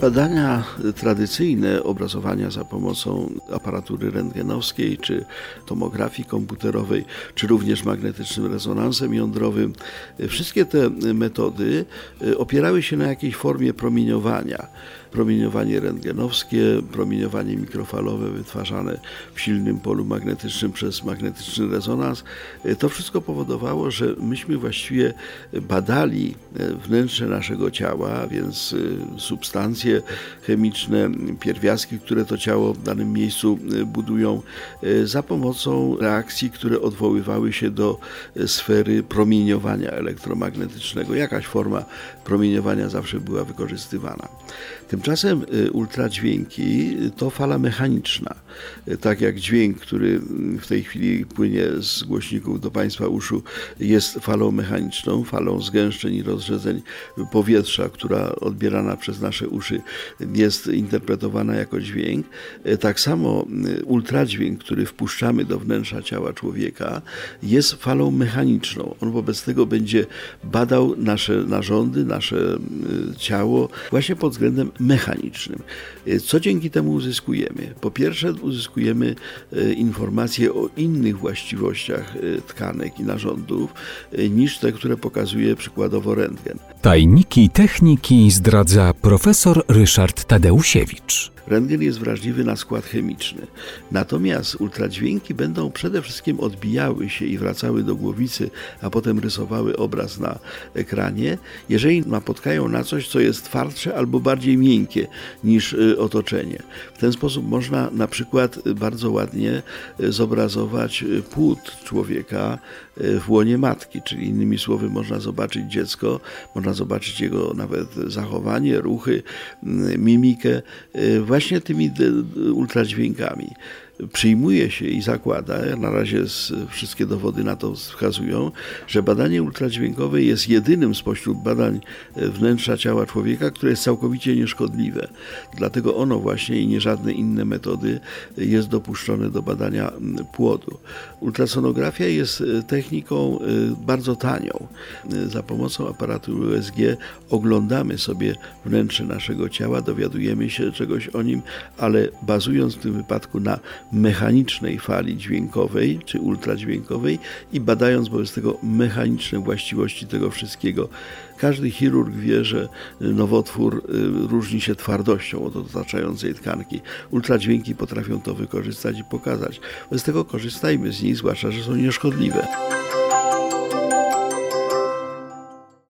Badania tradycyjne obrazowania za pomocą aparatury rentgenowskiej, czy tomografii komputerowej, czy również magnetycznym rezonansem jądrowym, wszystkie te metody opierały się na jakiejś formie promieniowania. Promieniowanie rentgenowskie, promieniowanie mikrofalowe wytwarzane w silnym polu magnetycznym przez magnetyczny rezonans. To wszystko powodowało, że myśmy właściwie badali wnętrze naszego ciała, więc substancje chemiczne, pierwiastki, które to ciało w danym miejscu budują, za pomocą reakcji, które odwoływały się do sfery promieniowania elektromagnetycznego. Jakaś forma promieniowania zawsze była wykorzystywana. Tymczasem ultradźwięki to fala mechaniczna. Tak jak dźwięk, który w tej chwili płynie z głośników do Państwa uszu, jest falą mechaniczną, falą zgęszczeń i rozrzedzeń powietrza, która odbierana przez nasze uszy jest interpretowana jako dźwięk. Tak samo ultradźwięk, który wpuszczamy do wnętrza ciała człowieka, jest falą mechaniczną. On wobec tego będzie badał nasze narządy, nasze ciało właśnie pod względem mechanicznym. Co dzięki temu uzyskujemy? Po pierwsze, uzyskujemy informacje o innych właściwościach tkanek i narządów niż te, które pokazuje przykładowo rentgen. Tajniki techniki zdradza profesor Ryszard Tadeusiewicz. Rentgen jest wrażliwy na skład chemiczny. Natomiast ultradźwięki będą przede wszystkim odbijały się i wracały do głowicy, a potem rysowały obraz na ekranie, jeżeli napotkają na coś, co jest twardsze albo bardziej miękkie niż otoczenie. W ten sposób można na przykład bardzo ładnie zobrazować płód człowieka w łonie matki, czyli innymi słowy można zobaczyć dziecko, można zobaczyć jego nawet zachowanie, ruchy, mimikę, właśnie tymi ultradźwiękami przyjmuje się i zakłada, na razie wszystkie dowody na to wskazują, że badanie ultradźwiękowe jest jedynym spośród badań wnętrza ciała człowieka, które jest całkowicie nieszkodliwe. Dlatego ono właśnie i nie żadne inne metody jest dopuszczone do badania płodu. Ultrasonografia jest techniką bardzo tanią. Za pomocą aparatu USG oglądamy sobie wnętrze naszego ciała, dowiadujemy się czegoś o nim, ale bazując w tym wypadku na mechanicznej fali dźwiękowej czy ultradźwiękowej i badając wobec tego mechaniczne właściwości tego wszystkiego. Każdy chirurg wie, że nowotwór różni się twardością od otaczającej tkanki. Ultradźwięki potrafią to wykorzystać i pokazać. Wobec tego korzystajmy z nich, zwłaszcza, że są nieszkodliwe.